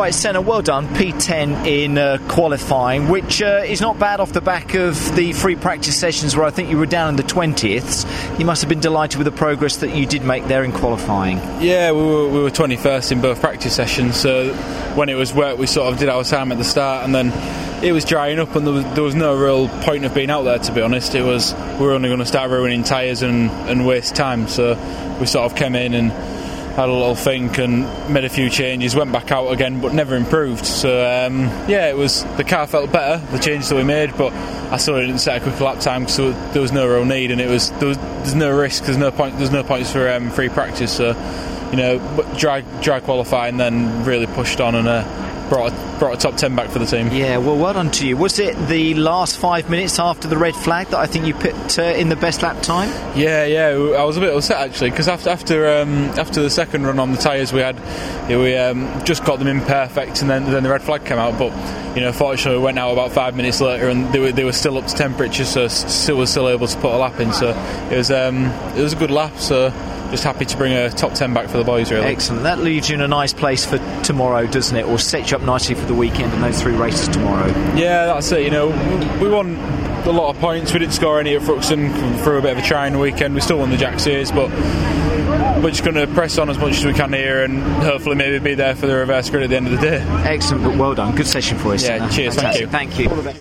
Right, Senna, well done. P10 in uh, qualifying, which uh, is not bad off the back of the free practice sessions where I think you were down in the 20th. You must have been delighted with the progress that you did make there in qualifying. Yeah, we were, we were 21st in both practice sessions, so when it was wet, we sort of did our time at the start, and then it was drying up, and there was, there was no real point of being out there, to be honest. It was we were only going to start ruining tyres and, and waste time, so we sort of came in and had a little think and made a few changes, went back out again, but never improved. So um, yeah, it was the car felt better, the changes that we made, but I still didn't set a quick lap time because there was no real need, and it was there there's no risk, there's no point, there's no points for um, free practice. So you know, dry dry qualifying, then really pushed on and. Uh, brought a, brought a top 10 back for the team. Yeah, well, well done to you. Was it the last five minutes after the red flag that I think you put uh, in the best lap time? Yeah, yeah. I was a bit upset actually because after after um, after the second run on the tyres we had, we um, just got them in perfect, and then then the red flag came out. But you know, fortunately, we went out about five minutes later, and they were, they were still up to temperature, so still was still able to put a lap in. So it was um, it was a good lap. So just happy to bring a top 10 back for the boys, really. Excellent. That leaves you in a nice place for tomorrow, doesn't it? Or sets you up nicely for the weekend and those three races tomorrow. Yeah, that's it. You know, we won a lot of points. We didn't score any at Thruxton through a bit of a trying weekend. We still won the Jack Sears, but we're just going to press on as much as we can here and hopefully maybe be there for the reverse grid at the end of the day. Excellent, but well done. Good session for us. Yeah, cheers. Fantastic. Thank you. Thank you.